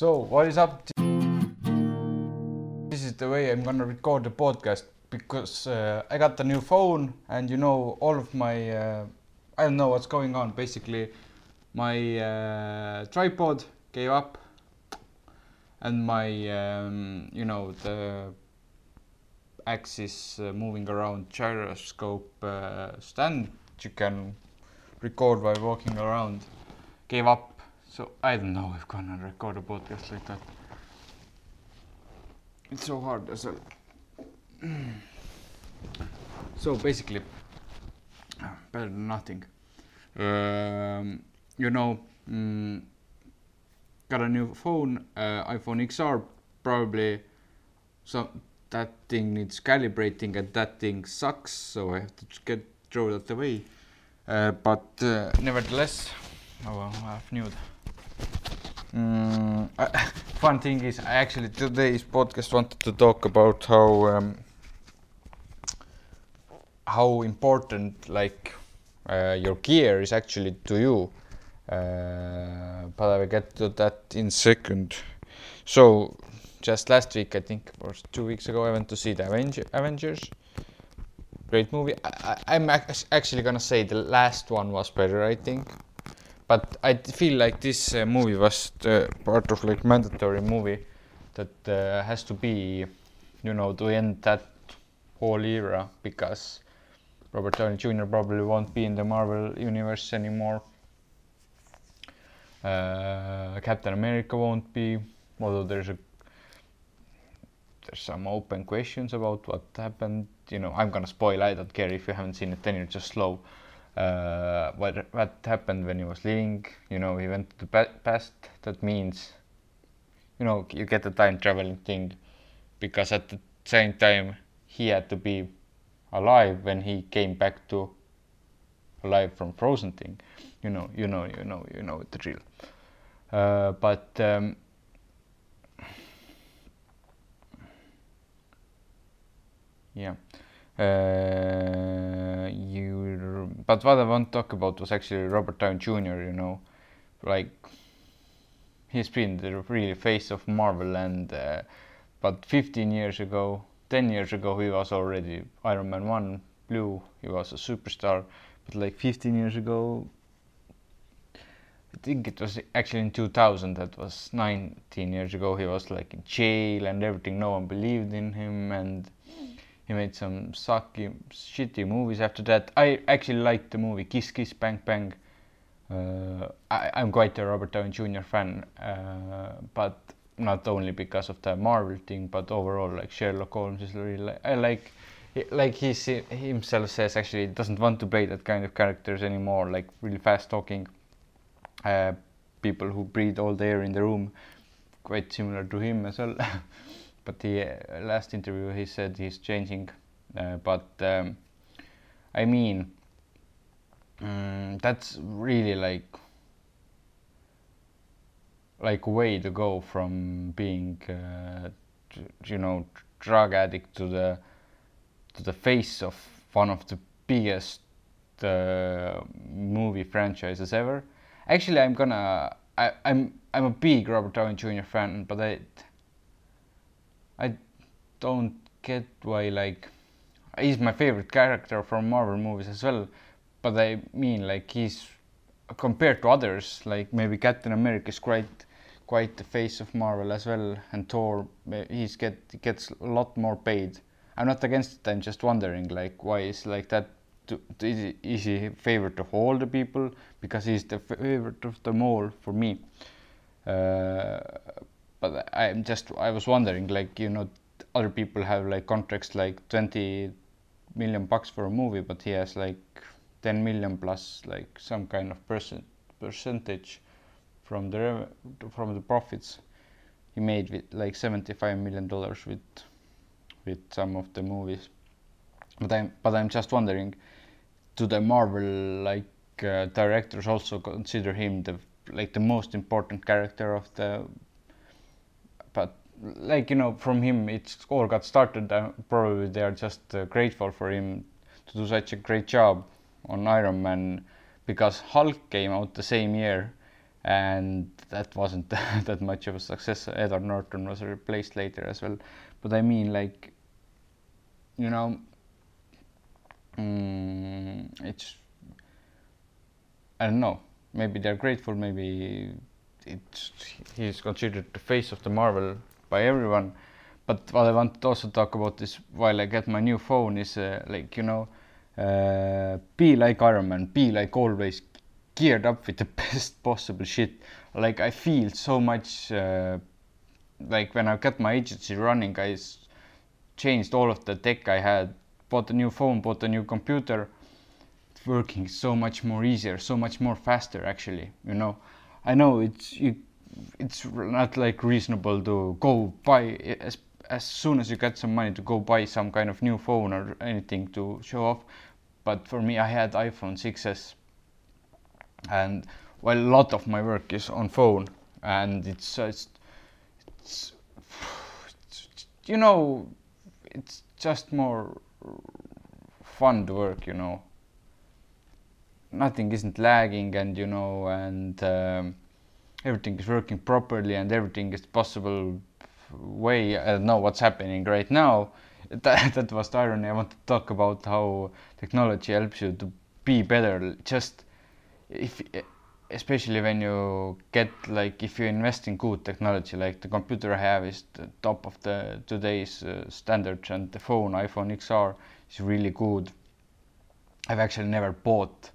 So, what is up? This is the way I'm gonna record the podcast because uh, I got a new phone and you know, all of my. Uh, I don't know what's going on. Basically, my uh, tripod gave up and my, um, you know, the axis uh, moving around gyroscope uh, stand you can record while walking around gave up. So I don't know if gonna record a podcast like that. It's so hard as well. so basically, better than nothing. Um, you know, mm, got a new phone, uh, iPhone XR. Probably, so that thing needs calibrating, and that thing sucks. So I have to get throw that away. Uh, but uh, nevertheless, oh well, I have new. Mm, fun thing is, I actually today's podcast wanted to talk about how um, how important like uh, your gear is actually to you. Uh, but I will get to that in second. So, just last week, I think, or two weeks ago, I went to see the Avenger- Avengers. Great movie. I, I'm ac- actually gonna say the last one was better, I think but I feel like this uh, movie was part of like mandatory movie that uh, has to be, you know, to end that whole era because Robert Downey Jr. probably won't be in the Marvel universe anymore. Uh, Captain America won't be, although there's a there's some open questions about what happened. You know, I'm gonna spoil. I don't care if you haven't seen it. Then you're just slow uh, what what happened when he was leaving. You know, he went to the past. That means, you know, you get the time traveling thing, because at the same time he had to be alive when he came back to alive from frozen thing. You know, you know, you know, you know the drill. Uh, but um, yeah. Uh, but what I want to talk about was actually Robert Downey Jr. You know, like he's been the really face of Marvel, and uh, but 15 years ago, 10 years ago, he was already Iron Man One, Blue. He was a superstar, but like 15 years ago, I think it was actually in 2000. That was 19 years ago. He was like in jail and everything. No one believed in him, and he made some sucky, shitty movies after that. I actually liked the movie Kiss Kiss Bang Bang. Uh, I, I'm quite a Robert Downey Jr. fan, uh, but not only because of the Marvel thing, but overall, like Sherlock Holmes is really. I like, like he himself says, actually doesn't want to play that kind of characters anymore. Like really fast talking, uh, people who breathe all the air in the room, quite similar to him as well. but the uh, last interview he said he's changing uh, but um, i mean um, that's really like like way to go from being uh, you know drug addict to the to the face of one of the biggest uh, movie franchises ever. Actually i'm gonna I, i'm i'm a big robert downey jr fan but i I don't get why like he's my favorite character from Marvel movies as well, but I mean like he's compared to others like maybe Captain America is quite quite the face of Marvel as well, and Thor he's get gets a lot more paid. I'm not against it. I'm just wondering like why is like that. To, to, is, he, favorite of all the people because he's the favorite of them all for me. Uh, but I'm just I was wondering like you know other people have like contracts like 20 million bucks for a movie but he has like 10 million plus like some kind of percent percentage from the from the profits. He made with like 75 million dollars with with some of the movies. But I'm but I'm just wondering do the Marvel like uh, directors also consider him the like the most important character of the but like you know from him it all got started uh, probably they are just uh, grateful for him to do such a great job on iron man because hulk came out the same year and that wasn't that much of a success. Edward Norton was replaced later as well, but I mean like, you know, mm, it's I don't know. Maybe they're grateful. Maybe it's he's considered the face of the Marvel by everyone. But what I want to also talk about is while I get my new phone is uh, like you know, uh, be like Iron Man, be like always geared up with the best possible shit. Like I feel so much. Uh, like when I got my agency running, I changed all of the tech I had, bought a new phone, bought a new computer. Working so much more easier, so much more faster. Actually, you know, I know it's you, it's not like reasonable to go buy as as soon as you get some money to go buy some kind of new phone or anything to show off. But for me, I had iPhone 6s and well a lot of my work is on phone. And it's just it's, it's you know it's just more fun to work you know. Nothing isn't lagging and you know and um, everything is working properly and everything is possible way i don't know what's happening right now. That, that was the irony. I want to talk about how technology helps you to be better. Just if especially when you get like if you invest in good technology like the computer I have is the top of the today's uh, standards and the phone iPhone XR is really good. I've actually never bought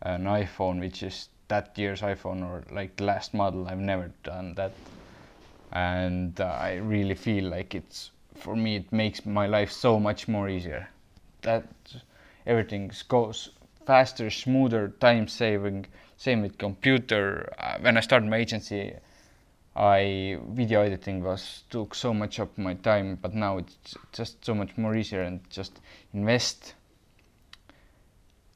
an iPhone which is that year's iPhone or like last model. I've never done that, and uh, I really feel like it's for me it makes my life so much more easier. That everything goes faster, smoother, time saving. Same with computer. Uh, when I started my agency, I video editing was took so much of my time, but now it's just so much more easier and just invest.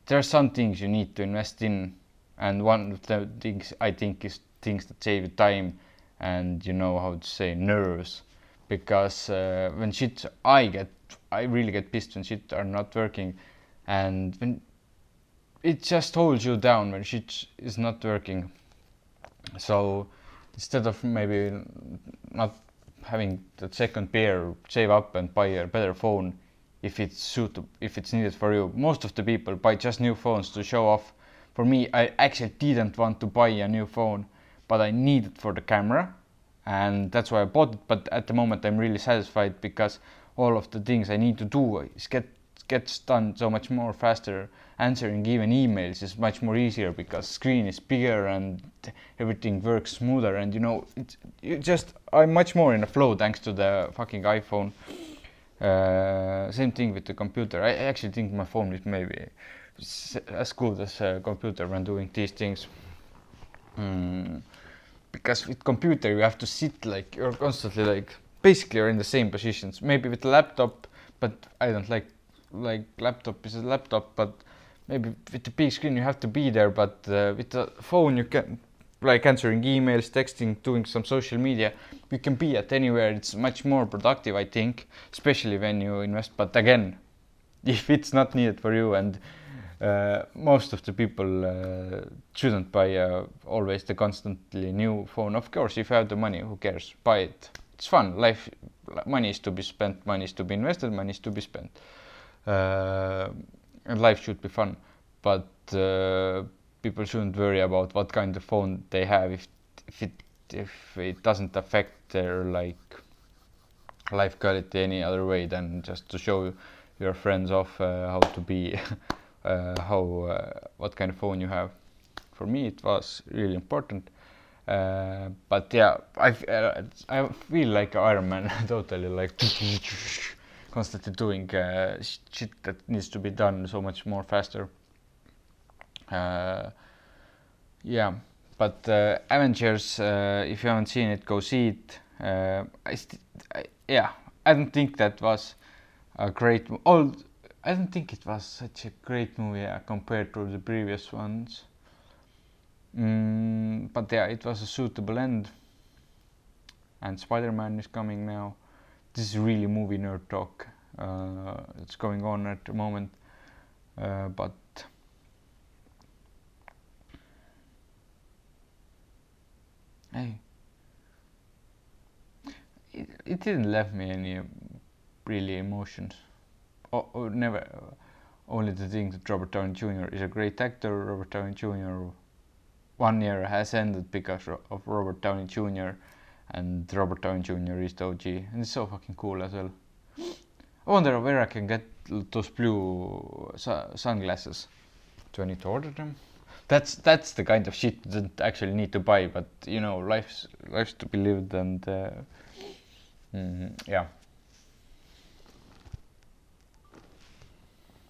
There are some things you need to invest in, and one of the things I think is things that save time and you know how to say nerves, because uh, when shit I get I really get pissed when shit are not working, and when it just holds you down when shit is not working. So instead of maybe not having the second pair save up and buy a better phone if it's suitable, if it's needed for you. Most of the people buy just new phones to show off. For me, I actually didn't want to buy a new phone, but I need it for the camera, and that's why I bought it. But at the moment, I'm really satisfied because all of the things I need to do is get gets done so much more faster answering even emails is much more easier because screen is bigger and everything works smoother and you know it's just I'm much more in a flow thanks to the fucking iPhone. Uh, same thing with the computer. I actually think my phone is maybe as good as a computer when doing these things. Mm. Because with computer you have to sit like you're constantly like basically you're in the same positions. Maybe with laptop, but I don't like like laptop is a laptop, but maybe with the big screen you have to be there, but uh, with the phone you can like answering emails, texting, doing some social media, you can be at anywhere. It's much more productive, I think, especially when you invest. But again, if it's not needed for you, and uh, most of the people uh, shouldn't buy uh, always the constantly new phone. Of course, if you have the money, who cares? Buy it. It's fun. Life, money is to be spent, money is to be invested, money is to be spent. Uh, and life should be fun. But uh, people shouldn't worry about what kind of phone they have if if it if it doesn't affect their like life quality any other way than just to show your friends off how to be how uh, what kind of phone you have for me it was really important uh, but yeah I, uh, I feel like Iron Man totally like constantly doing uh, shit that needs to be done so much more faster. Uh, yeah, but uh, Avengers, uh, if you haven't seen it, go see it. Uh, I, I, yeah, I don't think that was a great. All I don't think it was such a great movie uh, compared to the previous ones. Mm, but yeah, it was a suitable end. And Spider-Man is coming now this is really movie nerd talk. Uh, it's going on at the moment, uh, but hey. It, it didn't leave me any really emotions. Oh, oh, never. Only the thing that Robert Downey Jr. is a great actor. Robert Downey Jr. One year has ended because of Robert Downey Jr. and Robert Downey Jr. is the OG, and it's so fucking cool as well. I wonder where I can get those blue su- sunglasses. Do I need to order them? That's that's the kind of shit that actually need to buy, but you know, life's life's to be lived, and uh, mm, yeah.